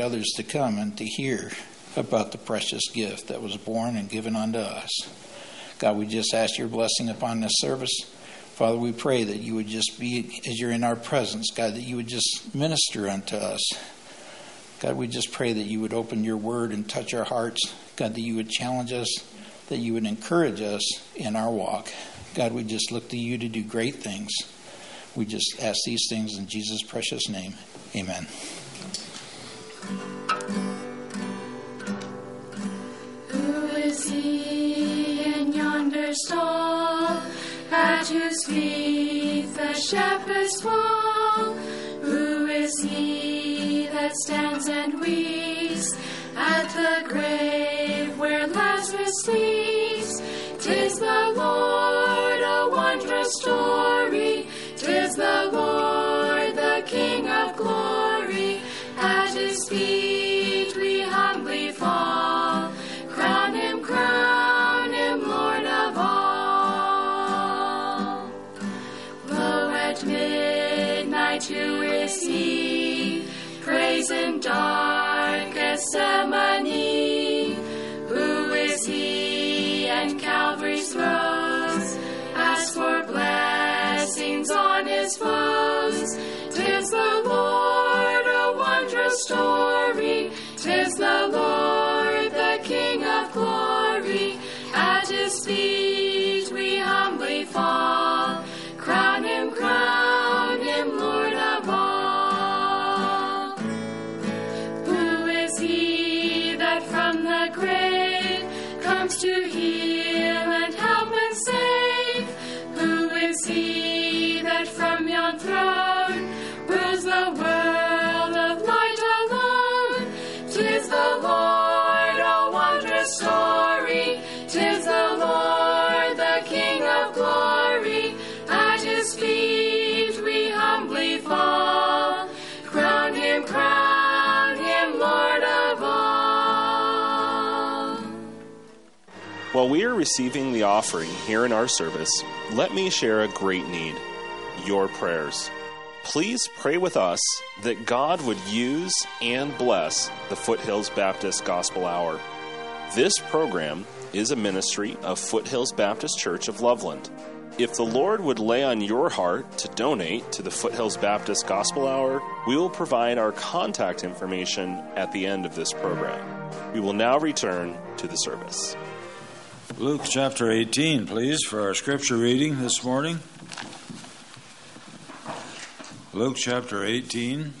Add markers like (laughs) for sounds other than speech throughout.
others to come and to hear about the precious gift that was born and given unto us. God, we just ask your blessing upon this service. Father, we pray that you would just be, as you're in our presence, God, that you would just minister unto us. God, we just pray that you would open your word and touch our hearts. God, that you would challenge us, that you would encourage us in our walk. God, we just look to you to do great things. We just ask these things in Jesus' precious name. Amen. In yonder stall? At whose feet the shepherds fall? Who is he that stands and weeps at the grave where Lazarus sleeps? Tis the Lord, a wondrous story. Tis the Lord, the King of glory. At his feet In dark Gethsemane. Who is he? And Calvary's throes. Ask for blessings on his foes. Tis the Lord, a wondrous story. Tis the Lord, the King of glory. At his feet we humbly fall. To heal While we are receiving the offering here in our service, let me share a great need your prayers. Please pray with us that God would use and bless the Foothills Baptist Gospel Hour. This program is a ministry of Foothills Baptist Church of Loveland. If the Lord would lay on your heart to donate to the Foothills Baptist Gospel Hour, we will provide our contact information at the end of this program. We will now return to the service. Luke chapter 18, please, for our scripture reading this morning. Luke chapter 18,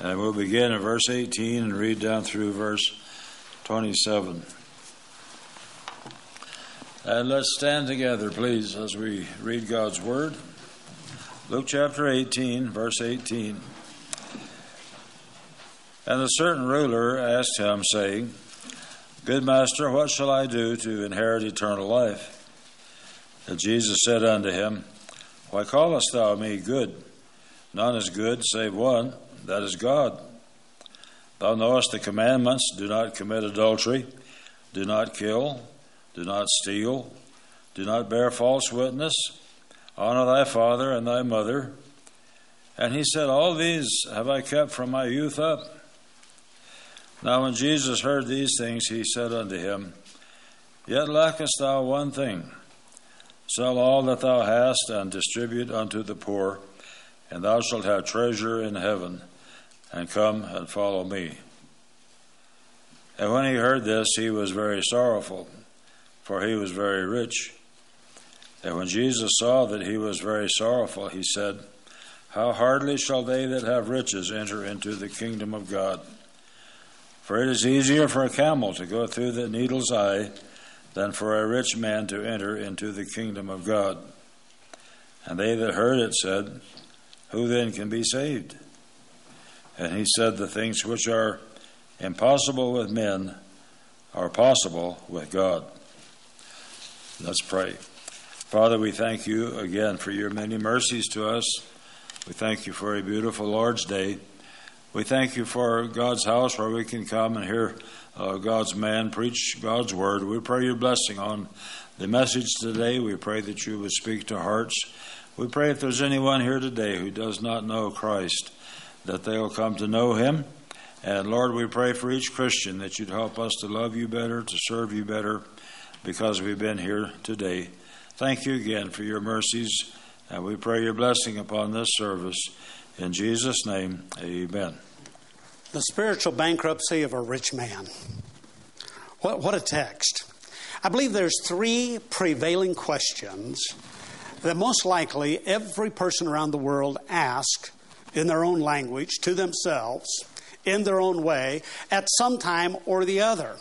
and we'll begin at verse 18 and read down through verse 27. And let's stand together, please, as we read God's word. Luke chapter 18, verse 18. And a certain ruler asked him, saying, Good master, what shall I do to inherit eternal life? And Jesus said unto him, Why callest thou me good? None is good save one, that is God. Thou knowest the commandments do not commit adultery, do not kill, do not steal, do not bear false witness, honor thy father and thy mother. And he said, All these have I kept from my youth up. Now, when Jesus heard these things, he said unto him, Yet lackest thou one thing. Sell all that thou hast and distribute unto the poor, and thou shalt have treasure in heaven. And come and follow me. And when he heard this, he was very sorrowful, for he was very rich. And when Jesus saw that he was very sorrowful, he said, How hardly shall they that have riches enter into the kingdom of God? For it is easier for a camel to go through the needle's eye than for a rich man to enter into the kingdom of God. And they that heard it said, Who then can be saved? And he said, The things which are impossible with men are possible with God. Let's pray. Father, we thank you again for your many mercies to us. We thank you for a beautiful Lord's Day. We thank you for God's house where we can come and hear uh, God's man preach God's word. We pray your blessing on the message today. We pray that you would speak to hearts. We pray if there's anyone here today who does not know Christ, that they'll come to know him And Lord, we pray for each Christian that you'd help us to love you better, to serve you better, because we've been here today. Thank you again for your mercies, and we pray your blessing upon this service. In Jesus' name, amen. The spiritual bankruptcy of a rich man. What, what a text. I believe there's three prevailing questions that most likely every person around the world asks in their own language to themselves in their own way at some time or the other.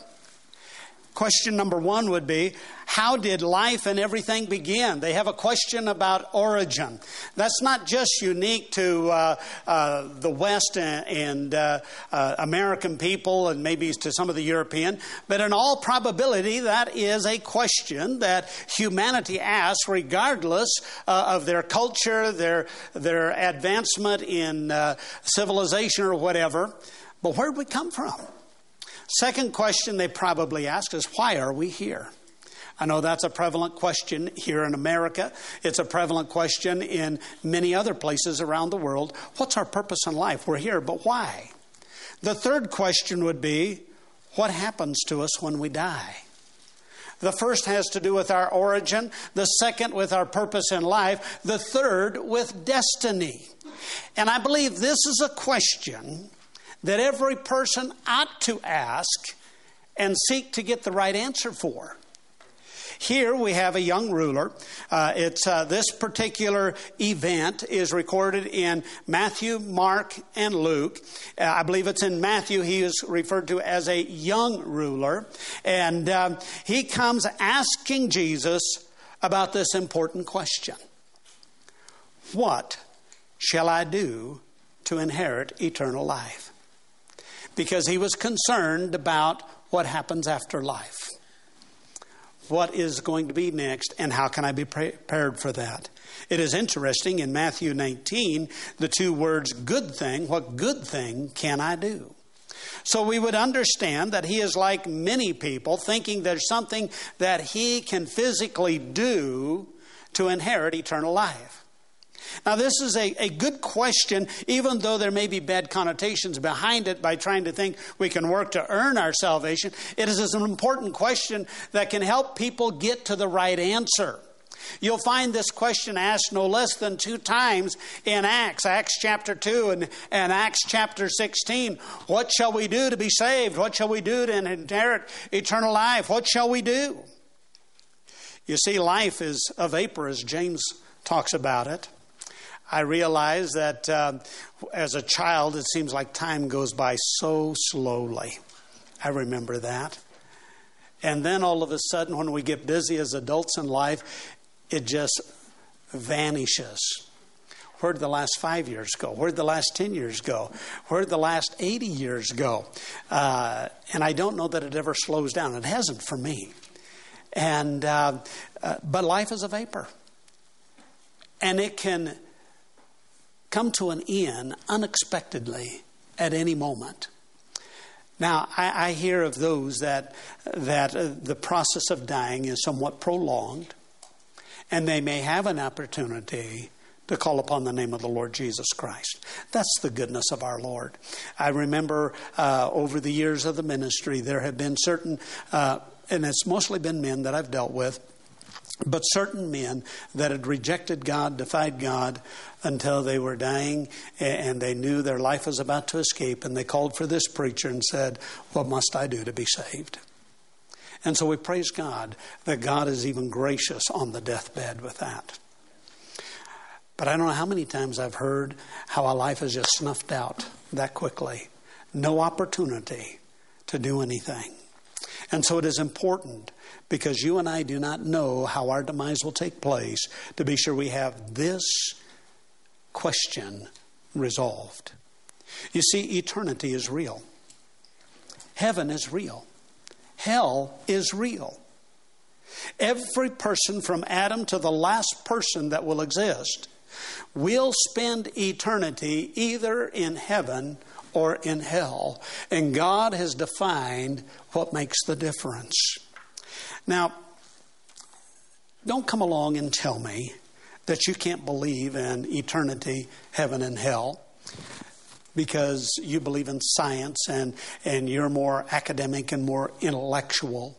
Question number one would be How did life and everything begin? They have a question about origin. That's not just unique to uh, uh, the West and, and uh, uh American people and maybe to some of the European, but in all probability, that is a question that humanity asks regardless uh, of their culture, their, their advancement in uh, civilization or whatever. But where did we come from? Second question they probably ask is why are we here? I know that's a prevalent question here in America. It's a prevalent question in many other places around the world. What's our purpose in life? We're here, but why? The third question would be what happens to us when we die? The first has to do with our origin, the second with our purpose in life, the third with destiny. And I believe this is a question that every person ought to ask and seek to get the right answer for. Here we have a young ruler. Uh, it's uh, this particular event is recorded in Matthew, Mark, and Luke. Uh, I believe it's in Matthew. He is referred to as a young ruler, and um, he comes asking Jesus about this important question: What shall I do to inherit eternal life? Because he was concerned about what happens after life. What is going to be next, and how can I be prepared for that? It is interesting in Matthew 19, the two words good thing, what good thing can I do? So we would understand that he is like many people, thinking there's something that he can physically do to inherit eternal life. Now, this is a, a good question, even though there may be bad connotations behind it by trying to think we can work to earn our salvation. It is an important question that can help people get to the right answer. You'll find this question asked no less than two times in Acts, Acts chapter 2 and, and Acts chapter 16. What shall we do to be saved? What shall we do to inherit eternal life? What shall we do? You see, life is a vapor, as James talks about it. I realize that uh, as a child, it seems like time goes by so slowly. I remember that. And then all of a sudden, when we get busy as adults in life, it just vanishes. Where did the last five years go? Where did the last 10 years go? Where did the last 80 years go? Uh, and I don't know that it ever slows down. It hasn't for me. And, uh, uh but life is a vapor. And it can come to an end unexpectedly at any moment. Now, I, I hear of those that, that uh, the process of dying is somewhat prolonged, and they may have an opportunity to call upon the name of the Lord Jesus Christ. That's the goodness of our Lord. I remember uh, over the years of the ministry, there have been certain, uh, and it's mostly been men that I've dealt with, but certain men that had rejected God, defied God until they were dying and they knew their life was about to escape, and they called for this preacher and said, What must I do to be saved? And so we praise God that God is even gracious on the deathbed with that. But I don't know how many times I've heard how a life is just snuffed out that quickly. No opportunity to do anything. And so it is important because you and I do not know how our demise will take place to be sure we have this question resolved. You see, eternity is real, heaven is real, hell is real. Every person from Adam to the last person that will exist will spend eternity either in heaven or in hell. And God has defined what makes the difference. Now, don't come along and tell me that you can't believe in eternity, heaven, and hell. because you believe in science and, and you're more academic and more intellectual.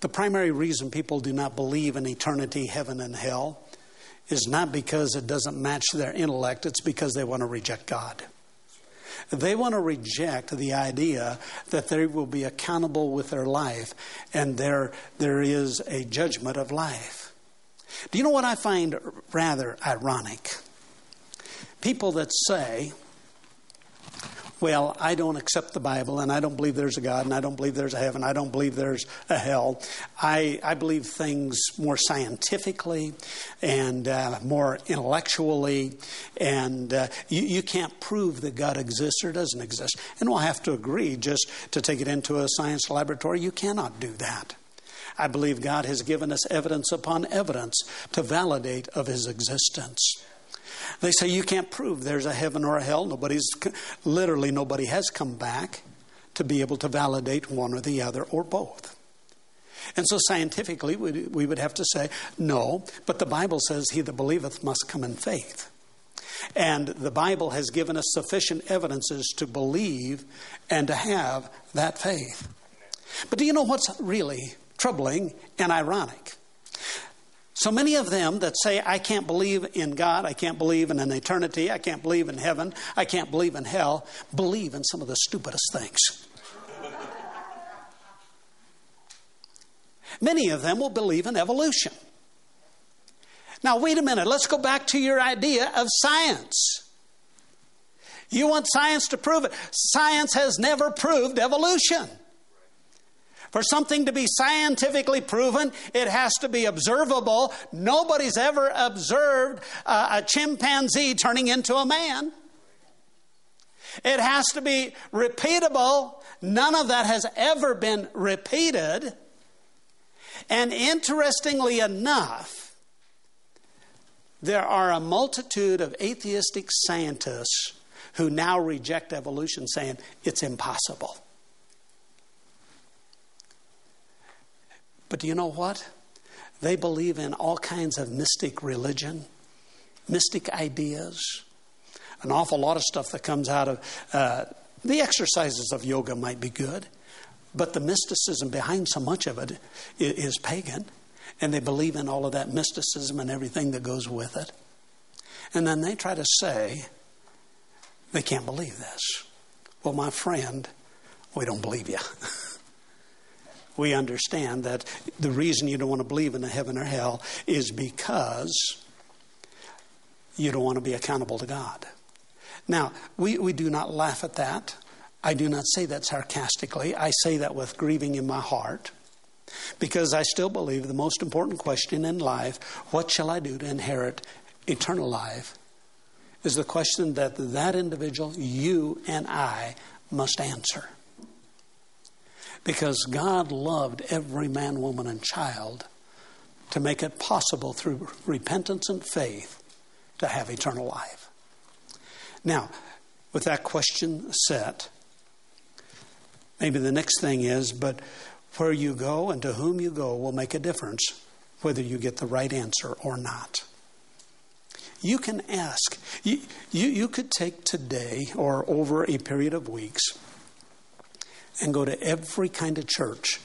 The primary reason people do not believe in eternity, heaven, and hell is not because it doesn't match their intellect, it's because they want to reject God. They want to reject the idea that they will be accountable with their life and there, there is a judgment of life. Do you know what I find rather ironic? People that say, well, I don't accept the Bible and I don't believe there's a God and I don't believe there's a heaven. I don't believe there's a hell. I, I believe things more scientifically and uh, more intellectually, and uh, you, you can't prove that God exists or doesn't exist. And we'll have to agree just to take it into a science laboratory, you cannot do that. I believe God has given us evidence upon evidence to validate of his existence. They say you can't prove there's a heaven or a hell. Nobody's literally nobody has come back to be able to validate one or the other or both. And so scientifically we would have to say no, but the Bible says he that believeth must come in faith. And the Bible has given us sufficient evidences to believe and to have that faith. But do you know what's really troubling and ironic? So many of them that say, I can't believe in God, I can't believe in an eternity, I can't believe in heaven, I can't believe in hell, believe in some of the stupidest things. Many of them will believe in evolution. Now, wait a minute, let's go back to your idea of science. You want science to prove it. Science has never proved evolution. For something to be scientifically proven, it has to be observable. Nobody's ever observed a chimpanzee turning into a man. It has to be repeatable. None of that has ever been repeated. And interestingly enough, there are a multitude of atheistic scientists who now reject evolution, saying it's impossible. But do you know what? They believe in all kinds of mystic religion, mystic ideas, an awful lot of stuff that comes out of uh, the exercises of yoga might be good, but the mysticism behind so much of it is pagan, and they believe in all of that mysticism and everything that goes with it. And then they try to say they can't believe this. Well, my friend, we don't believe you. (laughs) we understand that the reason you don't want to believe in a heaven or hell is because you don't want to be accountable to God. Now, we, we do not laugh at that. I do not say that sarcastically. I say that with grieving in my heart because I still believe the most important question in life what shall I do to inherit eternal life? is the question that that individual, you and I, must answer because God loved every man, woman, and child to make it possible through repentance and faith to have eternal life. Now, with that question set, maybe the next thing is, but where you go and to whom you go will make a difference whether you get the right answer or not. You can ask. You, you, you could take today or over a period of weeks and go to every kind of church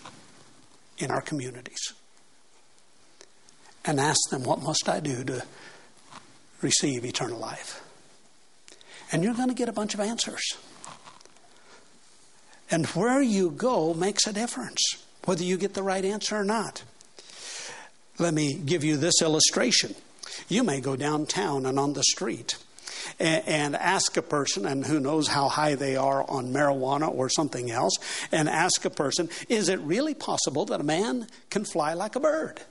in our communities and ask them, What must I do to receive eternal life? And you're going to get a bunch of answers. And where you go makes a difference, whether you get the right answer or not. Let me give you this illustration. You may go downtown and on the street and, and ask a person, and who knows how high they are on marijuana or something else, and ask a person, is it really possible that a man can fly like a bird?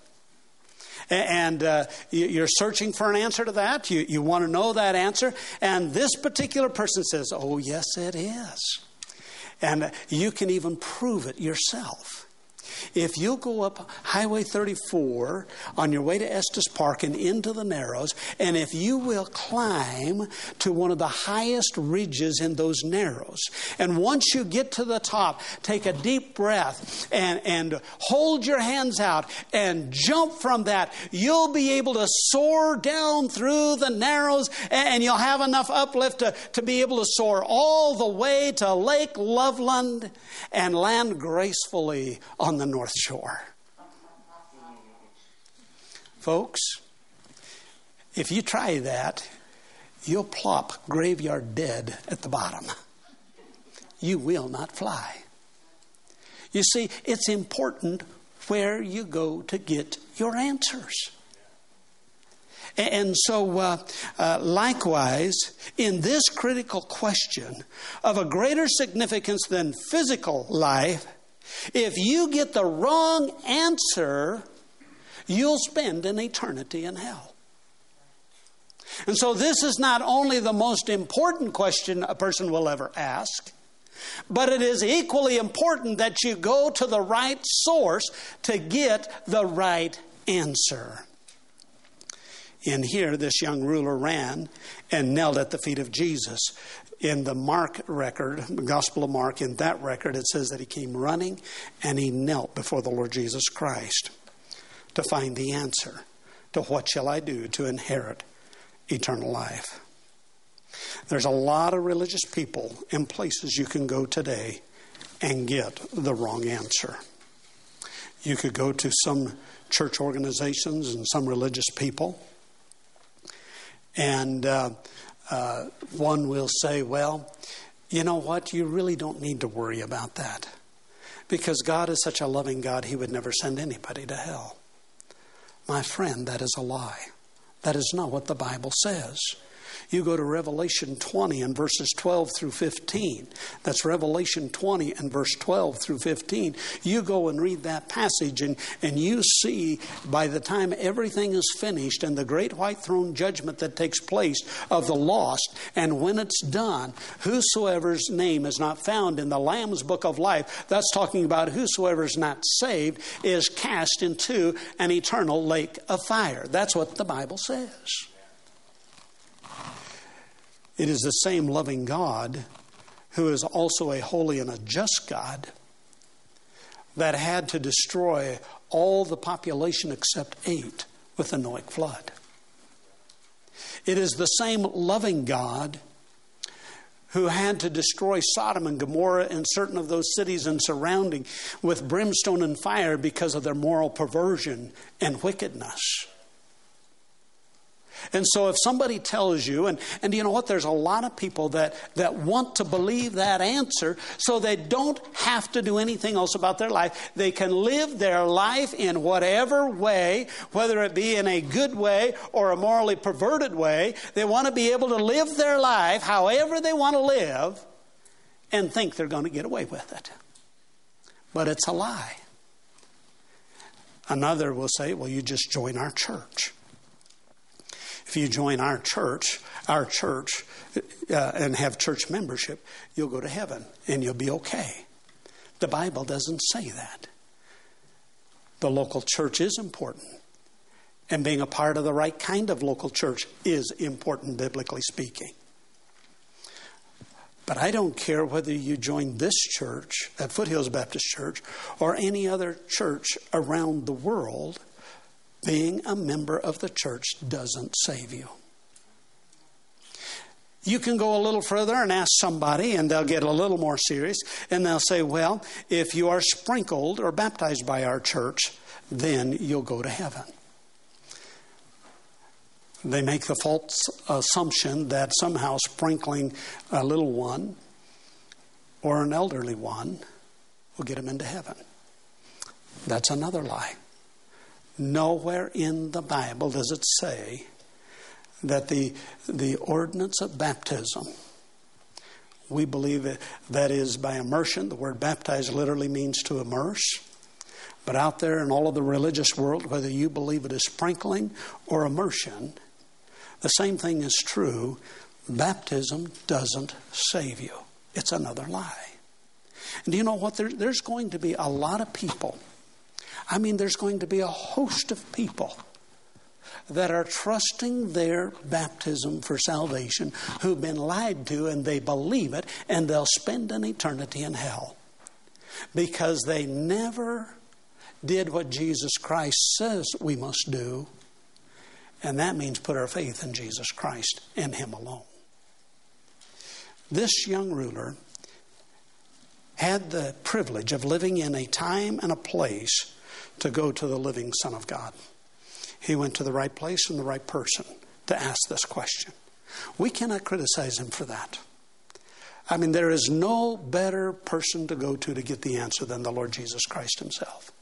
and uh, you're searching for an answer to that. You, you want to know that answer. And this particular person says, Oh, yes, it is. And you can even prove it yourself. If you'll go up Highway 34 on your way to Estes Park and into the Narrows, and if you will climb to one of the highest ridges in those Narrows, and once you get to the top, take a deep breath and, and hold your hands out and jump from that, you'll be able to soar down through the Narrows and you'll have enough uplift to, to be able to soar all the way to Lake Loveland and land gracefully on the North Shore. Folks, if you try that, you'll plop graveyard dead at the bottom. You will not fly. You see, it's important where you go to get your answers. And so, uh, uh, likewise, in this critical question of a greater significance than physical life, if you get the wrong answer, you'll spend an eternity in hell. And so, this is not only the most important question a person will ever ask, but it is equally important that you go to the right source to get the right answer. In here, this young ruler ran and knelt at the feet of Jesus. In the Mark record, the Gospel of Mark, in that record, it says that he came running and he knelt before the Lord Jesus Christ to find the answer to what shall I do to inherit eternal life. There's a lot of religious people and places you can go today and get the wrong answer. You could go to some church organizations and some religious people and uh, uh, one will say, well, you know what? You really don't need to worry about that. Because God is such a loving God, He would never send anybody to hell. My friend, that is a lie. That is not what the Bible says. You go to Revelation 20 and verses 12 through 15. That's Revelation 20 and verse 12 through 15. You go and read that passage, and, and you see by the time everything is finished and the great white throne judgment that takes place of the lost, and when it's done, whosoever's name is not found in the Lamb's book of life, that's talking about whosoever's not saved, is cast into an eternal lake of fire. That's what the Bible says. It is the same loving God who is also a holy and a just God that had to destroy all the population except eight with the Noahic flood. It is the same loving God who had to destroy Sodom and Gomorrah and certain of those cities and surrounding with brimstone and fire because of their moral perversion and wickedness. And so if somebody tells you, and, and you know what, there's a lot of people that, that want to believe that answer so they don't have to do anything else about their life. They can live their life in whatever way, whether it be in a good way or a morally perverted way. They want to be able to live their life however they want to live and think they're going to get away with it. But it's a lie. Another will say, well, you just join our church if you join our church, our church, uh, and have church membership, you'll go to heaven and you'll be okay. The Bible doesn't say that. The local church is important. And being a part of the right kind of local church is important, biblically speaking. But I don't care whether you join this church, at Foothills Baptist Church, or any other church around the world being a member of the church doesn't save you. You can go a little further and ask somebody, and they'll get a little more serious, and they'll say, Well, if you are sprinkled or baptized by our church, then you'll go to heaven. They make the false assumption that somehow sprinkling a little one or an elderly one will get them into heaven. That's another lie. Nowhere in the Bible does it say that the, the ordinance of baptism, we believe that, is by immersion. The word baptize literally means to immerse. But out there in all of the religious world, whether you believe it is sprinkling or immersion, the same thing is true. Baptism doesn't save you, it's another lie. And do you know what? There, there's going to be a lot of people I mean, there's going to be a host of people that are trusting their baptism for salvation who've been lied to and they believe it and they'll spend an eternity in hell because they never did what Jesus Christ says we must do, and that means put our faith in Jesus Christ and Him alone. This young ruler had the privilege of living in a time and a place to go to the living Son of God. He went to the right place and the right person to ask this question. We cannot criticize him for that. I mean, there is no better person to go to to get the answer than the Lord Jesus Christ himself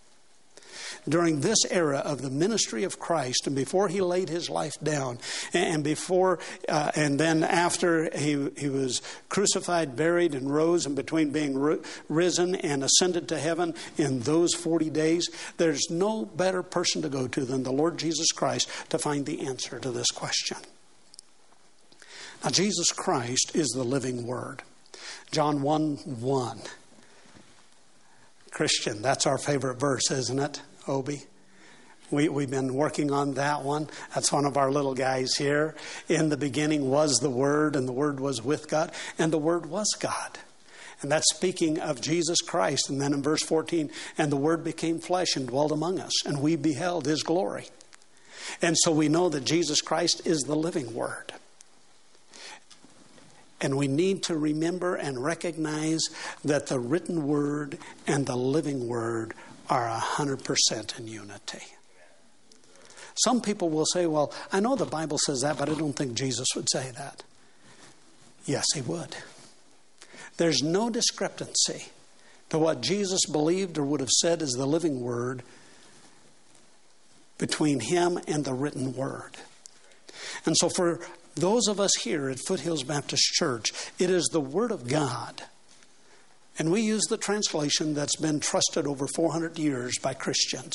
during this era of the ministry of Christ and before he laid his life down and before uh, and then after he, he was crucified, buried, and rose, and between being risen and ascended to heaven in those 40 days, there's no better person to go to than the Lord Jesus Christ to find the answer to this question. Now, Jesus Christ is the living Word. John 1 1. Christian, that's our favorite verse, isn't it? Obi. We, we've been working on that one. That's one of our little guys here. In the beginning was the Word, and the Word was with God, and the Word was God. And that's speaking of Jesus Christ. And then in verse 14, and the Word became flesh and dwelt among us, and we beheld His glory. And so we know that Jesus Christ is the living Word. And we need to remember and recognize that the written Word and the living Word are 100% in unity. Some people will say, Well, I know the Bible says that, but I don't think Jesus would say that. Yes, he would. There's no discrepancy to what Jesus believed or would have said as the living word between him and the written word. And so, for those of us here at Foothills Baptist Church, it is the Word of God and we use the translation that's been trusted over 400 years by Christians.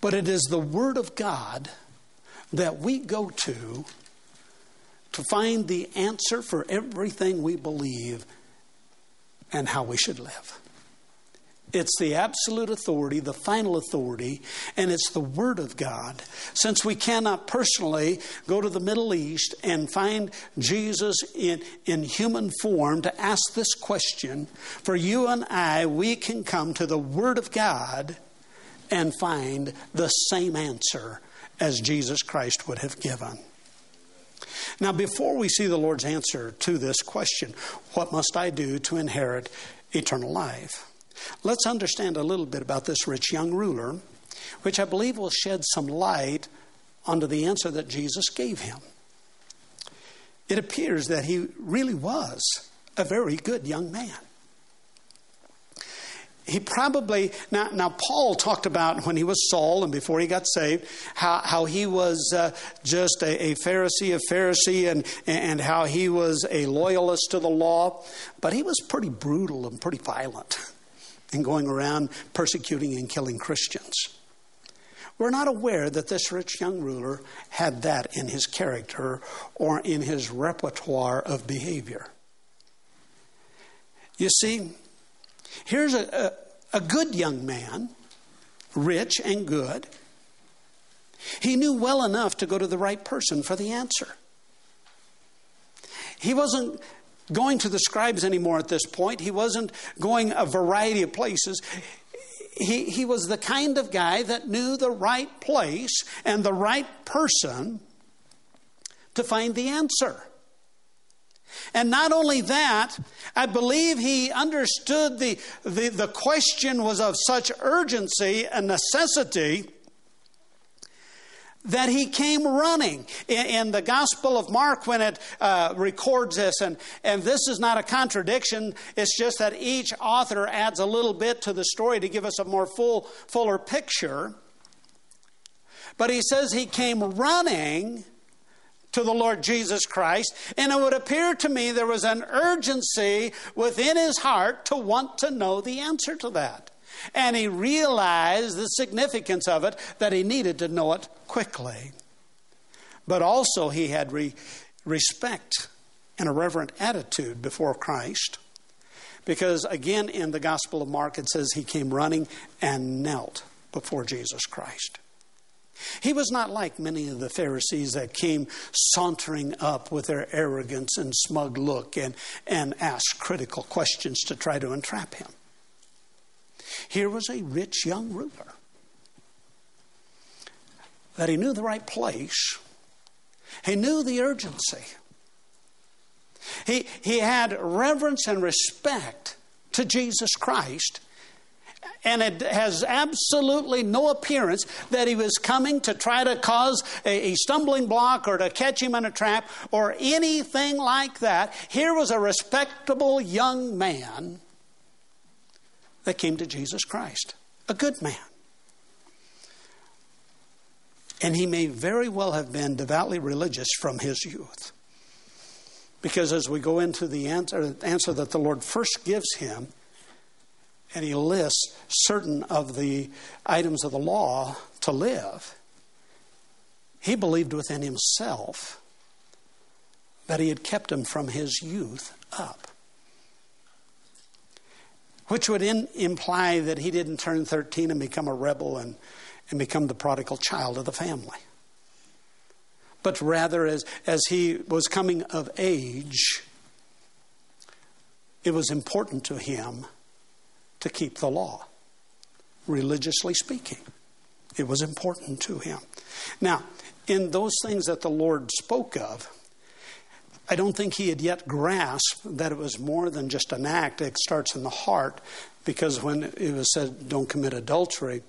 But it is the Word of God that we go to to find the answer for everything we believe and how we should live. It's the absolute authority, the final authority, and it's the Word of God. Since we cannot personally go to the Middle East and find Jesus in, in human form to ask this question, for you and I, we can come to the Word of God and find the same answer as Jesus Christ would have given. Now, before we see the Lord's answer to this question, what must I do to inherit eternal life? Let's understand a little bit about this rich young ruler, which I believe will shed some light onto the answer that Jesus gave him. It appears that he really was a very good young man. He probably, now, now Paul talked about when he was Saul and before he got saved, how, how he was uh, just a, a Pharisee of Pharisee and, and how he was a loyalist to the law, but he was pretty brutal and pretty violent (laughs) and going around persecuting and killing Christians. We're not aware that this rich young ruler had that in his character or in his repertoire of behavior. You see, here's a, a, a good young man, rich and good. He knew well enough to go to the right person for the answer. He wasn't going to the scribes anymore at this point. He wasn't going a variety of places. He, he was the kind of guy that knew the right place and the right person to find the answer. And not only that, I believe he understood the, the, the question was of such urgency and necessity that he came running. In, in, the Gospel of Mark, when it uh, records this, and, and this is not a contradiction, it's just that each author adds a little bit to the story to give us a more full, fuller picture. But he says he came running to the Lord Jesus Christ, and it would appear to me there was an urgency within his heart to want to know the answer to that. And he realized the significance of it, that he needed to know it quickly. But also, he had re- respect and a reverent attitude before Christ Because again, in the Gospel of Mark, it says he came running and knelt before Jesus Christ. He was not like many of the Pharisees that came sauntering up with their arrogance and smug look and, and asked critical questions to try to entrap him. Here was a rich young ruler that he knew the right place, he knew the urgency. He, he had reverence and respect to Jesus Christ and it has absolutely no appearance that he was coming to try to cause a, a, stumbling block or to catch him in a trap or anything like that. Here was a respectable young man that came to Jesus Christ, a good man. And he may very well have been devoutly religious from his youth. Because as we go into the answer, answer that the Lord first gives him, and he lists certain of the items of the law to live, he believed within himself that he had kept them from his youth up. Which would in, imply that he didn't turn 13 and become a rebel and, and become the prodigal child of the family. But rather, as, as he was coming of age, it was important to him to keep the law, religiously speaking. It was important to him. Now, in those things that the Lord spoke of, I don't think he had yet grasped that it was more than just an act. It starts in the heart, because when it was said, don't commit adultery,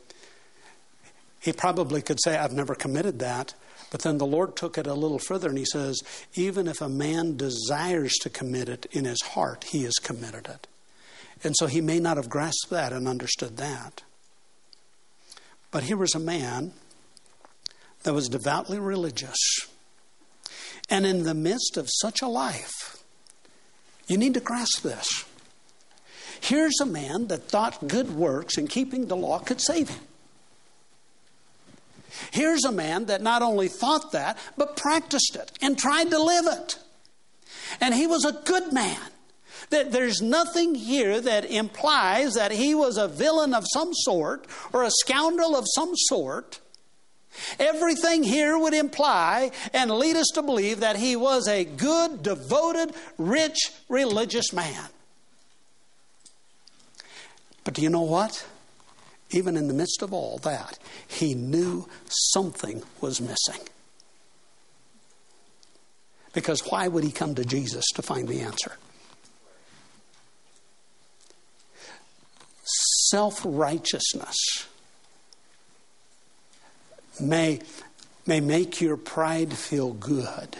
he probably could say, I've never committed that. But then the Lord took it a little further and he says, even if a man desires to commit it in his heart, he has committed it. And so he may not have grasped that and understood that. But here was a man that was devoutly religious. And in the midst of such a life, you need to grasp this. Here's a man that thought good works and keeping the law could save him. Here's a man that not only thought that, but practiced it and tried to live it. And he was a good man. That there's nothing here that implies that he was a villain of some sort or a scoundrel of some sort. Everything here would imply and lead us to believe that he was a good, devoted, rich, religious man. But do you know what? Even in the midst of all that, he knew something was missing. Because why would he come to Jesus to find the answer? self righteousness may, may make your pride feel good,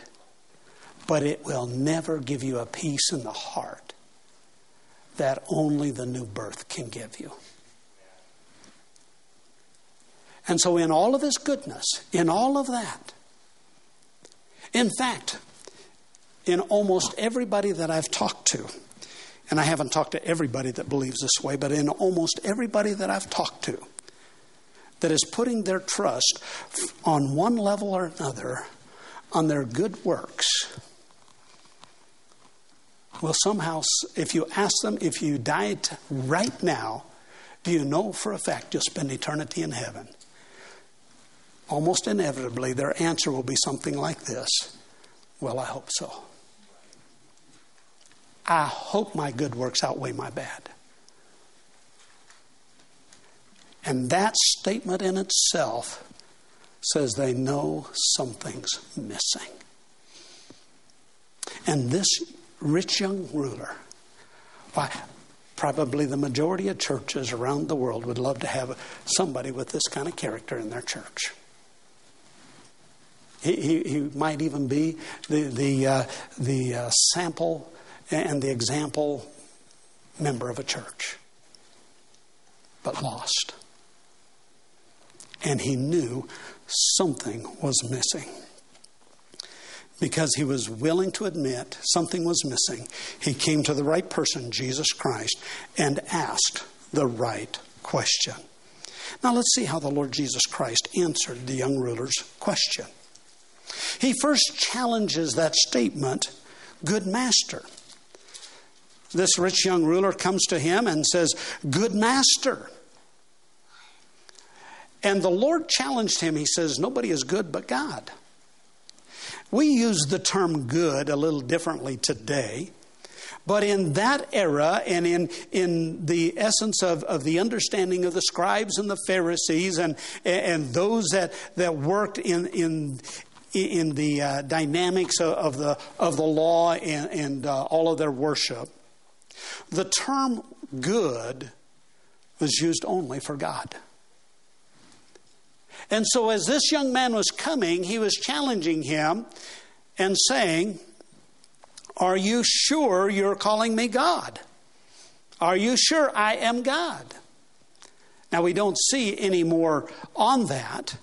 but it will never give you a peace in the heart that only the new birth can give you. And so, in all of his goodness, in all of that, in fact, in almost everybody that I've talked to, and I haven't talked to everybody that believes this way, but in almost everybody that I've talked to that is putting their trust on one level or another on their good works will somehow, if you ask them, if you died right now, do you know for a fact you'll spend eternity in heaven? Almost inevitably, their answer will be something like this Well, I hope so. I hope my good works outweigh my bad. And that statement in itself says they know something's missing. And this rich young ruler, why, probably the majority of churches around the world would love to have somebody with this kind of character in their church. He, he, he might even be the, the, uh, the uh, sample and the example member of a church, but lost. And he knew something was missing. Because he was willing to admit something was missing, he came to the right person, Jesus Christ, and asked the right question. Now let's see how the Lord Jesus Christ answered the young ruler's question. He first challenges that statement, good master. this rich young ruler comes to him and says, Good master. And the Lord challenged him. He says, Nobody is good but God. We use the term good a little differently today. But in that era and in, in the essence of, of the understanding of the scribes and the Pharisees and, and those that, that worked in, in, in the uh, dynamics of, of, the, of the law and, and uh, all of their worship, the term good was used only for God. And so, as this young man was coming, he was challenging him and saying, Are you sure you're calling me God? Are you sure I am God? Now, we don't see any more on that,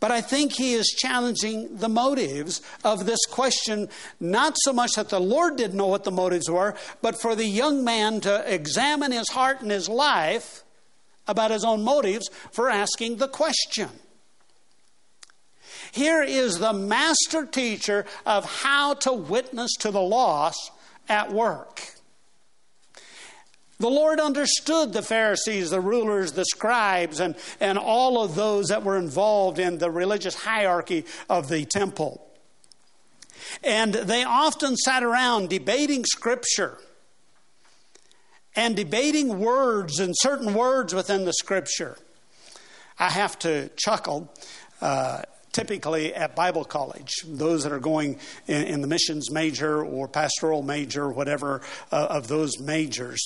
but I think he is challenging the motives of this question, not so much that the Lord didn't know what the motives were, but for the young man to examine his heart and his life about his own motives for asking the question. Here is the master teacher of how to witness to the lost at work. The Lord understood the Pharisees, the rulers, the scribes, and, and all of those that were involved in the religious hierarchy of the temple. And they often sat around debating Scripture and debating words and certain words within the Scripture. I have to chuckle. Uh, typically at Bible college, those that are going in, in the missions major or pastoral major, whatever uh, of those majors.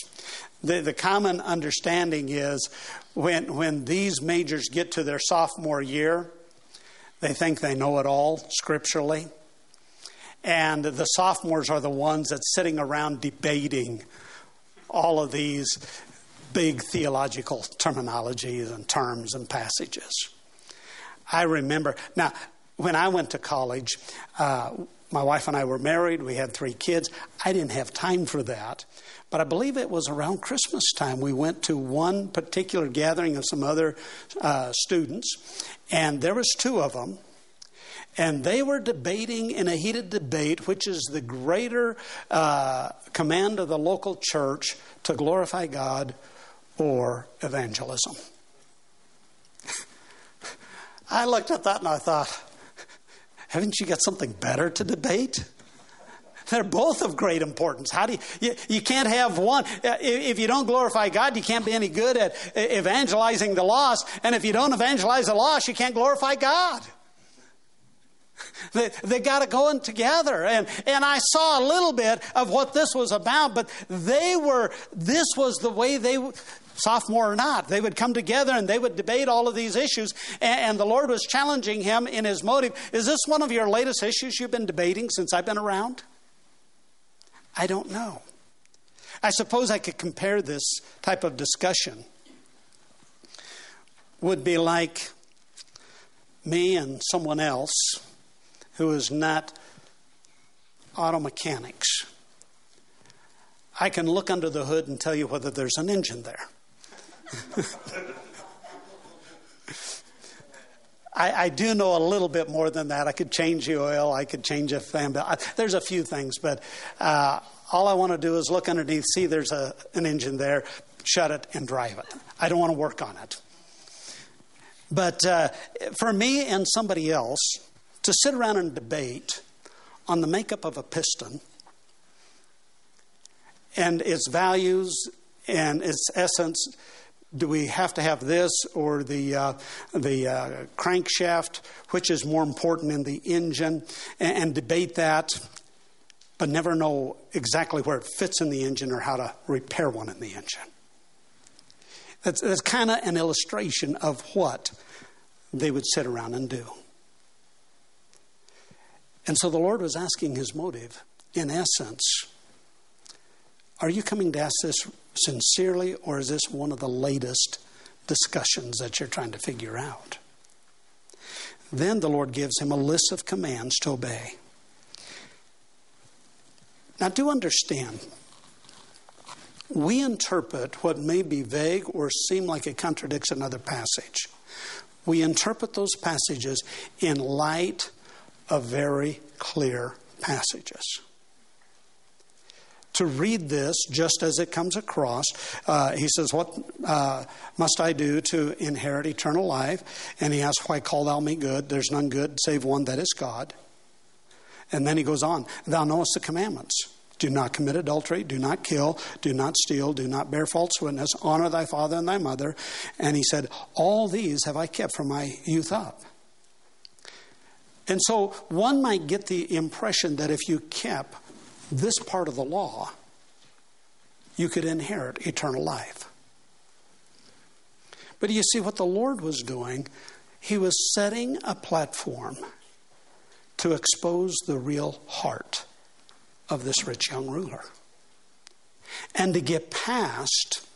The, the common understanding is when, when these majors get to their sophomore year, they think they know it all scripturally. And the sophomores are the ones that's sitting around debating all of these big theological terminologies and terms and passages. I remember. Now, when I went to college, uh, my wife and I were married. We had three kids. I didn't have time for that. But I believe it was around Christmas time. We went to one particular gathering of some other uh, students, and there was two of them. And they were debating in a heated debate which is the greater uh, command of the local church to glorify God or evangelism. I looked at that and I thought, haven't you got something better to debate? They're both of great importance. How do you, you, you, can't have one. Uh, if you don't glorify God, you can't be any good at uh, evangelizing the lost. And if you don't evangelize the lost, you can't glorify God. They, they got to go in together. And, and I saw a little bit of what this was about, but they were, this was the way they, sophomore or not. They would come together and they would debate all of these issues. And, and, the Lord was challenging him in his motive. Is this one of your latest issues you've been debating since I've been around? I don't know. I suppose I could compare this type of discussion. Would be like me and someone else who is not auto mechanics. I can look under the hood and tell you whether there's an engine there. I, I, do know a little bit more than that. I could change the oil. I could change a fan belt. There's a few things, but uh, all I want to do is look underneath, see there's a, an engine there, shut it, and drive it. I don't want to work on it. But uh, for me and somebody else to sit around and debate on the makeup of a piston and its values and its essence do we have to have this or the uh, the uh, crankshaft, which is more important in the engine, and, and, debate that, but never know exactly where it fits in the engine or how to repair one in the engine. That's, that's kind of an illustration of what they would sit around and do. And so the Lord was asking his motive, in essence, are you coming to ask this sincerely, or is this one of the latest discussions that you're trying to figure out? Then the Lord gives him a list of commands to obey. Now, do understand, we interpret what may be vague or seem like it contradicts another passage. We interpret those passages in light of very clear passages. To read this just as it comes across. Uh, he says, What uh, must I do to inherit eternal life? And he asks, Why call thou me good? There's none good save one that is God. And then he goes on, Thou knowest the commandments. Do not commit adultery, do not kill, do not steal, do not bear false witness, honor thy father and thy mother. And he said, All these have I kept from my youth up. And so one might get the impression that if you kept this part of the law, you could inherit eternal life. But you see what the Lord was doing? He was setting a platform to expose the real heart of this rich young ruler. And to get past,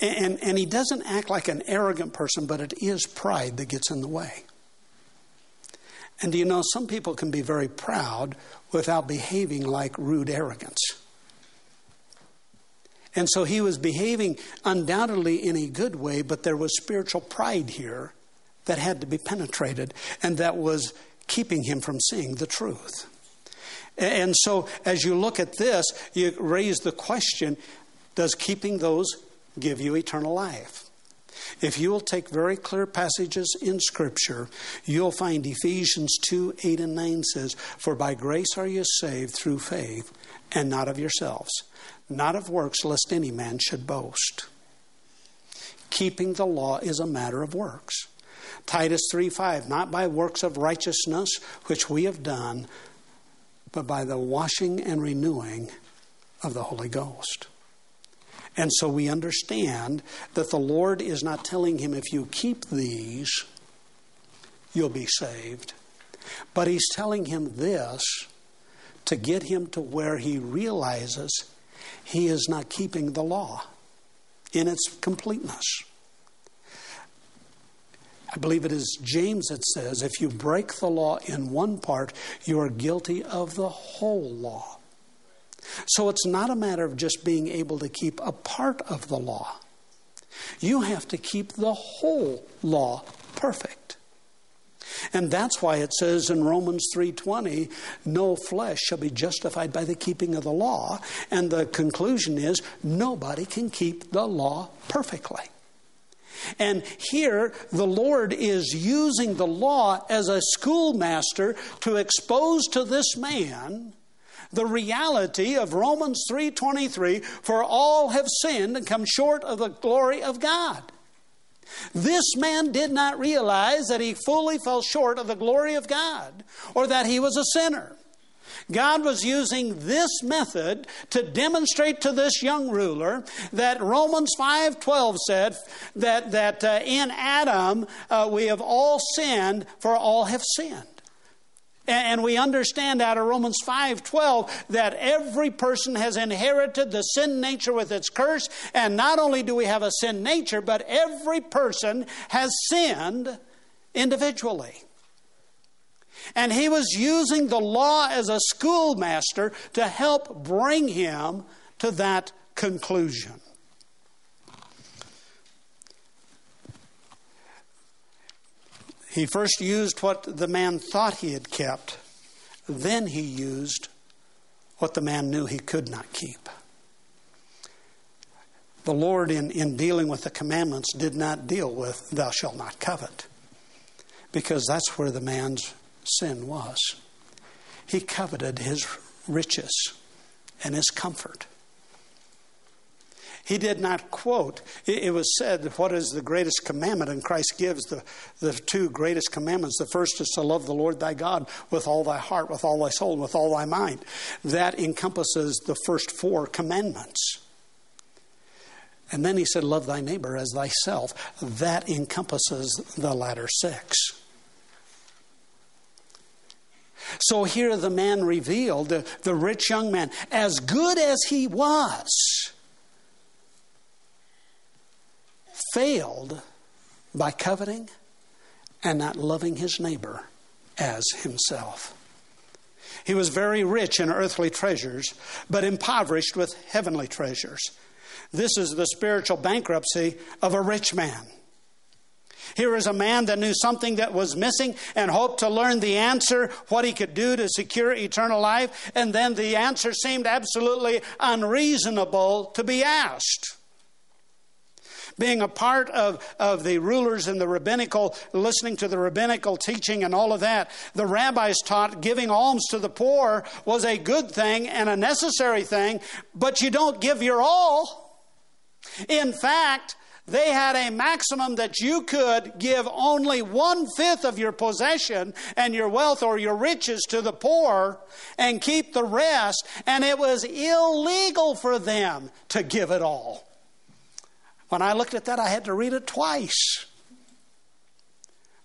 and, and he doesn't act like an arrogant person, but it is pride that gets in the way. And do you know, some people can be very proud without behaving like rude arrogance. And so he was behaving undoubtedly in a good way, but there was spiritual pride here that had to be penetrated and that was keeping him from seeing the truth. And so as you look at this, you raise the question does keeping those give you eternal life? If you will take very clear passages in Scripture, you'll find Ephesians 2 8 and 9 says, For by grace are you saved through faith, and not of yourselves, not of works, lest any man should boast. Keeping the law is a matter of works. Titus 3 5, not by works of righteousness which we have done, but by the washing and renewing of the Holy Ghost. And so we understand that the Lord is not telling him, if you keep these, you'll be saved. But he's telling him this to get him to where he realizes he is not keeping the law in its completeness. I believe it is James that says if you break the law in one part, you are guilty of the whole law. So it's not a matter of just being able to keep a part of the law. You have to keep the whole law perfect. And that's why it says in Romans 3:20, no flesh shall be justified by the keeping of the law, and the conclusion is nobody can keep the law perfectly. And here, the Lord is using the law as a schoolmaster to expose to this man the reality of Romans 3:23 for all have sinned and come short of the glory of God. This man did not realize that he fully fell short of the glory of God or that he was a sinner. God was using this method to demonstrate to this young ruler that Romans 5:12 said that that uh, in Adam uh, we have all sinned for all have sinned. And we understand out of Romans 5:12 that every person has inherited the sin nature with its curse, and not only do we have a sin nature, but every person has sinned individually. And he was using the law as a schoolmaster to help bring him to that conclusion. He first used what the man thought he had kept, then he used what the man knew he could not keep. The Lord, in, in dealing with the commandments, did not deal with, thou shalt not covet, because that's where the man's sin was. He coveted his riches and his comfort. He did not quote. It was said, What is the greatest commandment? And Christ gives the, the two greatest commandments. The first is to love the Lord thy God with all thy heart, with all thy soul, with all thy mind. That encompasses the first four commandments. And then he said, Love thy neighbor as thyself. That encompasses the latter six. So here the man revealed, the, the rich young man, as good as he was, failed by coveting and not loving his neighbor as himself. He was very rich in earthly treasures, but impoverished with heavenly treasures. This is the spiritual bankruptcy of a rich man. Here is a man that knew something that was missing and hoped to learn the answer, what he could do to secure eternal life, and then the answer seemed absolutely unreasonable to be asked. Being a part of, of the rulers and the rabbinical, listening to the rabbinical teaching and all of that, the rabbis taught giving alms to the poor was a good thing and a necessary thing, but you don't give your all. In fact, they had a maximum that you could give only one fifth of your possession and your wealth or your riches to the poor and keep the rest, and it was illegal for them to give it all. When I looked at that, I had to read it twice.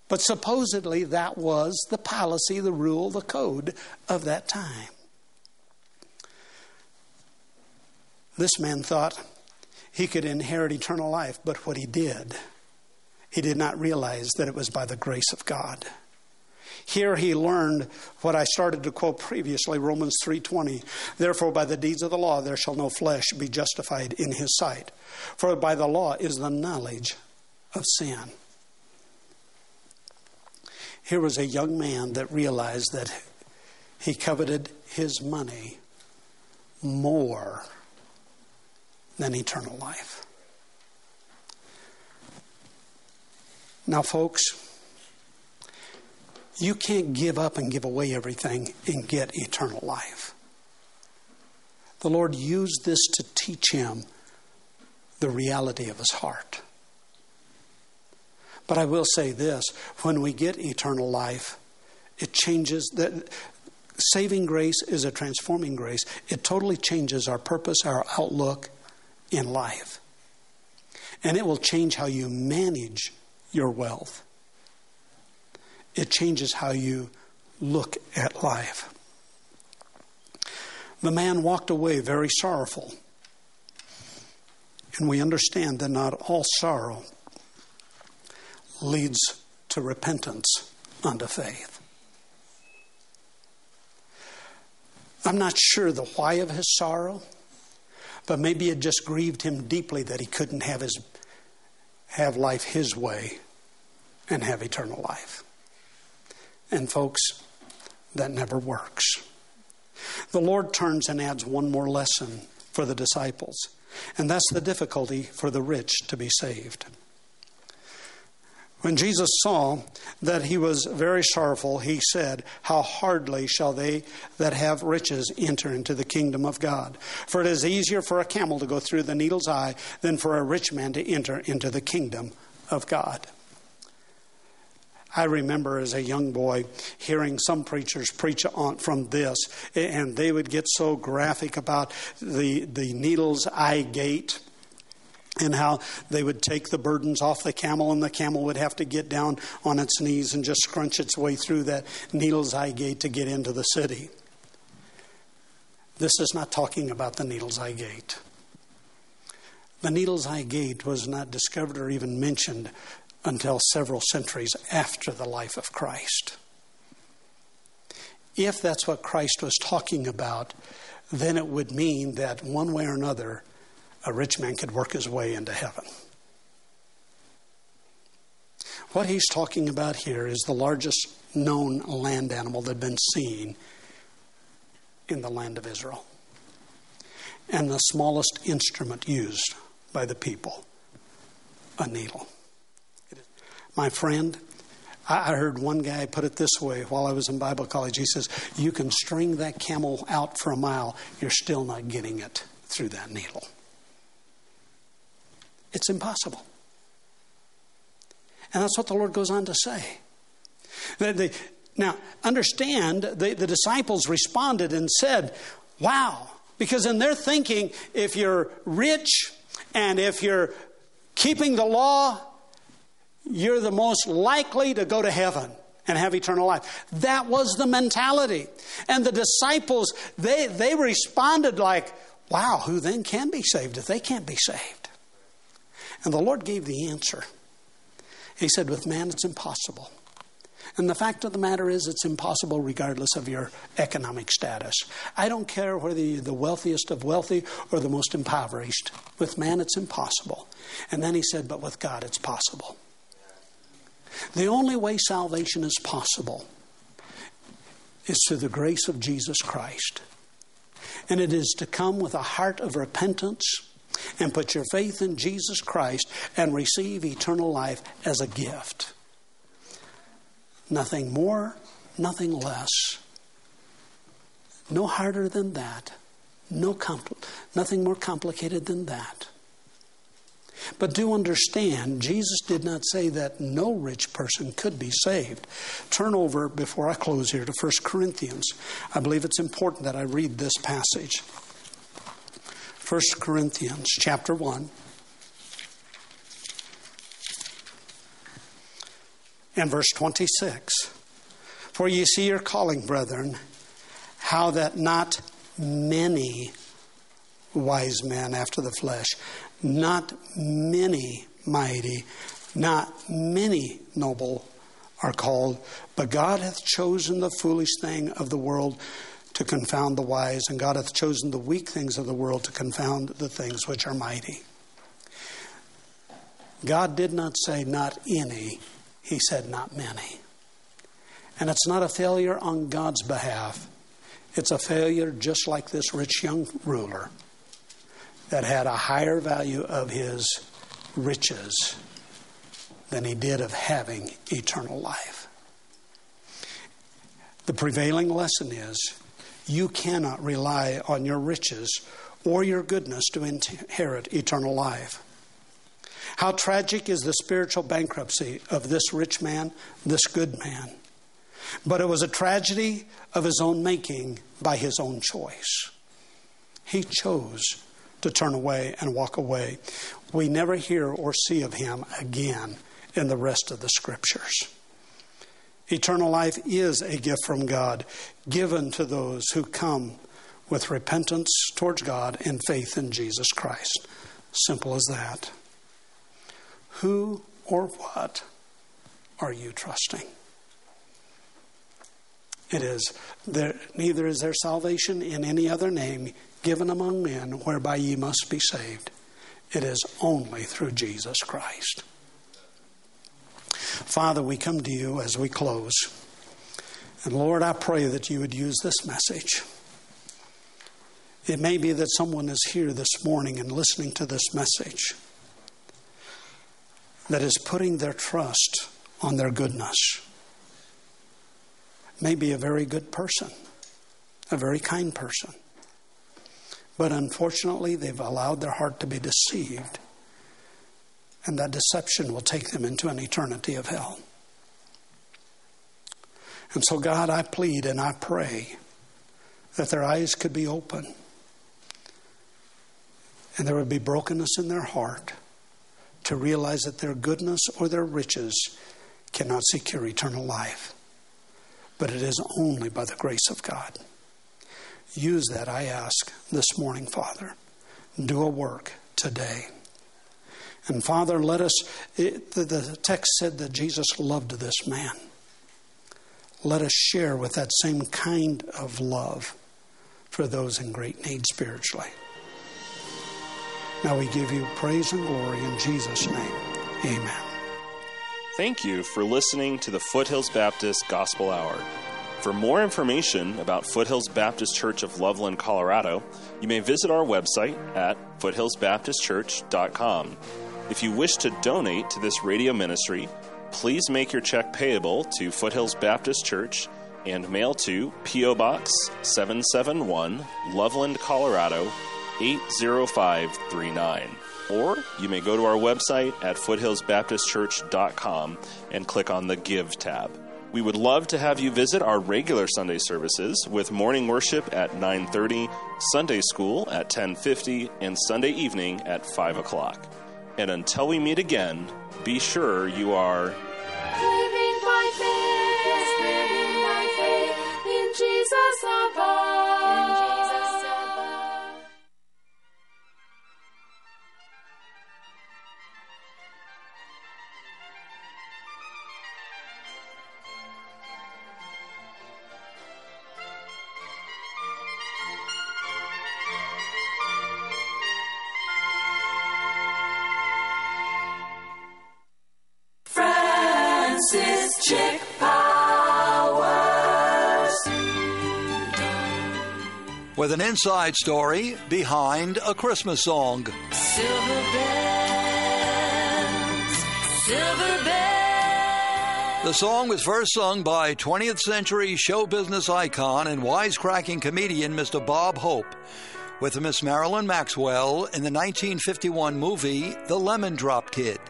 But supposedly that was the policy, the rule, the code of that time. This man thought, he could inherit eternal life. But what he did, he did not realize that it was by the grace of God. Here he learned what I started to quote previously, Romans 3:20. Therefore by the deeds of the law there shall no flesh be justified in his sight. For by the law is the knowledge of sin. Here was a young man that realized that he coveted his money more than eternal life. Now, folks, you can't give up and give away everything and get eternal life. The Lord used this to teach him the reality of his heart. But I will say this when we get eternal life, it changes that saving grace is a transforming grace. It totally changes our purpose, our outlook, in life. And it will change how you manage your wealth. It changes how you look at life. The man walked away very sorrowful. And we understand that not all sorrow leads to repentance unto faith. I'm not sure the why of his sorrow. But maybe it just grieved him deeply that he couldn't have his have life his way and have eternal life. And folks, that never works. The Lord turns and adds one more lesson for the disciples, and that's the difficulty for the rich to be saved. When Jesus saw that he was very sorrowful, he said, How hardly shall they that have riches enter into the kingdom of God? For it is easier for a camel to go through the needle's eye than for a rich man to enter into the kingdom of God. I remember as a young boy hearing some preachers preach on from this, and they would get so graphic about the, the needle's eye gate and how they would take the burdens off the camel, and the camel would have to get down on its knees and just scrunch its way through that needle's eye gate to get into the city. This is not talking about the needle's eye gate. The needle's eye gate was not discovered or even mentioned until several centuries after the life of Christ. If that's what Christ was talking about, then it would mean that one way or another, a rich man could work his way into heaven. What he's talking about here is the largest known land animal that had been seen in the land of Israel and the smallest instrument used by the people a needle. My friend, I heard one guy put it this way while I was in Bible college. He says, You can string that camel out for a mile, you're still not getting it through that needle. It's impossible. And that's what the Lord goes on to say. now, understand, the, the disciples responded and said, Wow. Because in their thinking, if you're rich and if you're keeping the law, you're the most likely to go to heaven and have eternal life. That was the mentality. And the disciples, they, they responded like, wow, who then can be saved if they can't be saved? And the Lord gave the answer. He said, With man, it's impossible. And the fact of the matter is, it's impossible regardless of your economic status. I don't care whether you're the wealthiest of wealthy or the most impoverished. With man, it's impossible. And then he said, But with God, it's possible. The only way salvation is possible is through the grace of Jesus Christ. And it is to come with a heart of repentance and put your faith in Jesus Christ and receive eternal life as a gift. Nothing more, nothing less. No harder than that. No compl- nothing more complicated than that. But do understand, Jesus did not say that no rich person could be saved. Turn over before I close here to 1 Corinthians. I believe it's important that I read this passage. 1 Corinthians chapter 1 and verse 26. For ye see your calling, brethren, how that not many wise men after the flesh, not many mighty, not many noble are called, but God hath chosen the foolish thing of the world to confound the wise, and God hath chosen the weak things of the world to confound the things which are mighty. God did not say not any, He said not many. And it's not a failure on God's behalf, it's a failure just like this rich young ruler that had a higher value of his riches than he did of having eternal life. The prevailing lesson is you cannot rely on your riches or your goodness to inherit eternal life. How tragic is the spiritual bankruptcy of this rich man, this good man. But it was a tragedy of his own making by his own choice. He chose to turn away and walk away. We never hear or see of him again in the rest of the scriptures. Eternal life is a gift from God, given to those who come with repentance towards God and faith in Jesus Christ. Simple as that. Who or what are you trusting? It is there neither is there salvation in any other name given among men whereby ye must be saved. It is only through Jesus Christ. Father, we come to you as we close. And Lord, I pray that you would use this message. It may be that someone is here this morning and listening to this message that is putting their trust on their goodness. Maybe a very good person, a very kind person. But unfortunately, they've allowed their heart to be deceived and that deception will take them into an eternity of hell. And so, God, I plead and I pray that their eyes could be open and there would be brokenness in their heart to realize that their goodness or their riches cannot secure eternal life. But it is only by the grace of God. Use that, I ask, this morning, Father. Do a work today. And Father, let us, it, the, the text said that Jesus loved this man. Let us share with that same kind of love for those in great need spiritually. Now we give you praise and glory in Jesus' name. Amen. Thank you for listening to the Foothills Baptist Gospel Hour. For more information about Foothills Baptist Church of Loveland, Colorado, you may visit our website at foothillsbaptistchurch.com. If you wish to donate to this radio ministry, please make your check payable to Foothills Baptist Church and mail to P.O. Box 771, Loveland, Colorado 80539. Or you may go to our website at foothillsbaptistchurch.com and click on the Give tab. We would love to have you visit our regular Sunday services with morning worship at 9:30, Sunday school at 10:50, and Sunday evening at 5 o'clock. And until we meet again, be sure you are Living by faith, living by faith in Jesus above. An inside story behind a Christmas song. Silver bells, silver bells. The song was first sung by 20th century show business icon and wisecracking comedian Mr. Bob Hope with Miss Marilyn Maxwell in the 1951 movie The Lemon Drop Kid.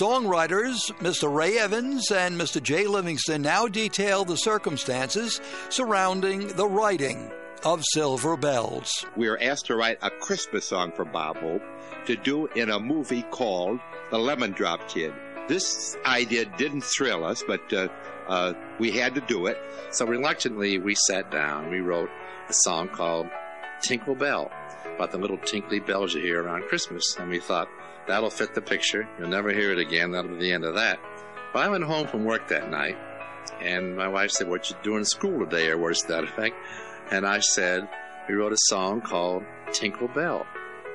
Songwriters Mr. Ray Evans and Mr. Jay Livingston now detail the circumstances surrounding the writing of Silver Bells. We were asked to write a Christmas song for Bob Hope to do in a movie called The Lemon Drop Kid. This idea didn't thrill us, but uh, uh, we had to do it. So reluctantly, we sat down. We wrote a song called Tinkle Bell, about the little tinkly bells you hear around Christmas. And we thought, that'll fit the picture. You'll never hear it again. That'll be the end of that. But I went home from work that night, and my wife said, What you doing in school today, or words to that effect? And I said, We wrote a song called Tinkle Bell.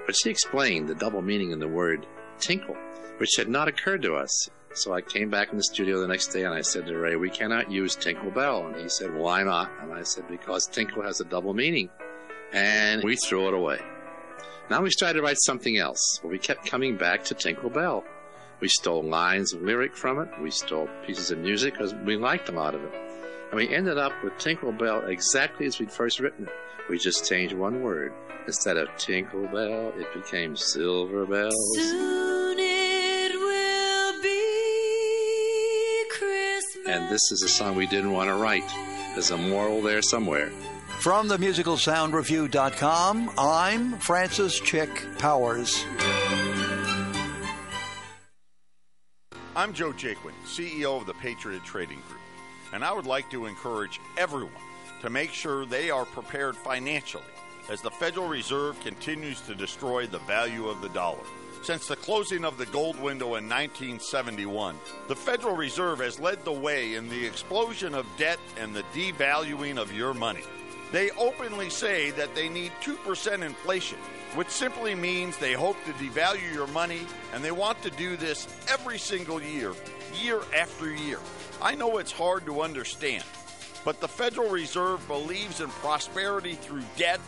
But she explained the double meaning in the word tinkle, which had not occurred to us. So I came back in the studio the next day and I said to Ray, We cannot use Tinkle Bell. And he said, Why not? And I said, Because tinkle has a double meaning. And we threw it away. Now we started to write something else, but we kept coming back to Tinkle Bell. We stole lines of lyric from it, we stole pieces of music because we liked a lot of it. And we ended up with Tinkle Bell exactly as we'd first written it. We just changed one word. Instead of Tinkle Bell, it became Silver Bells. Soon it will be Christmas. And this is a song we didn't want to write. There's a moral there somewhere. From the musicalsoundreview.com, I'm Francis Chick Powers. I'm Joe Jaquin, CEO of the Patriot Trading Group, and I would like to encourage everyone to make sure they are prepared financially as the Federal Reserve continues to destroy the value of the dollar. Since the closing of the gold window in 1971, the Federal Reserve has led the way in the explosion of debt and the devaluing of your money. They openly say that they need 2% inflation, which simply means they hope to devalue your money, and they want to do this every single year, year after year. I know it's hard to understand, but the Federal Reserve believes in prosperity through debt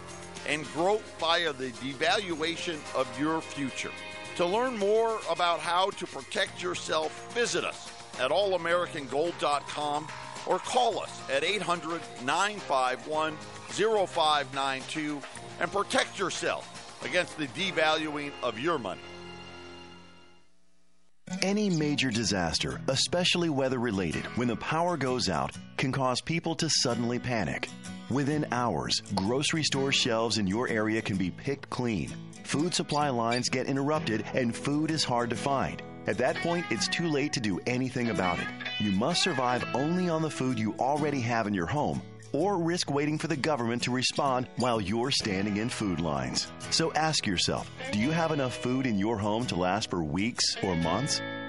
and growth via the devaluation of your future. To learn more about how to protect yourself, visit us at allamericangold.com or call us at 800 951 0592 and protect yourself against the devaluing of your money. Any major disaster, especially weather related, when the power goes out, can cause people to suddenly panic. Within hours, grocery store shelves in your area can be picked clean. Food supply lines get interrupted and food is hard to find. At that point, it's too late to do anything about it. You must survive only on the food you already have in your home or risk waiting for the government to respond while you're standing in food lines. So ask yourself do you have enough food in your home to last for weeks or months?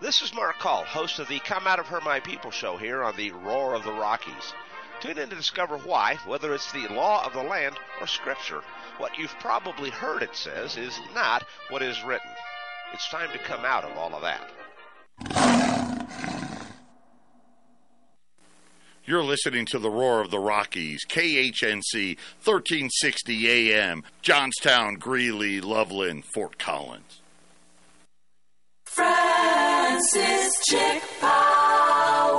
This is Mark Call, host of the Come Out of Her My People show here on the Roar of the Rockies. Tune in to discover why, whether it's the law of the land or Scripture. What you've probably heard it says is not what is written. It's time to come out of all of that. You're listening to the Roar of the Rockies, KHNC, 1360 AM, Johnstown, Greeley, Loveland, Fort Collins. Francis Chick Powers.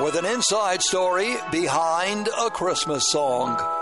With an inside story behind a Christmas song.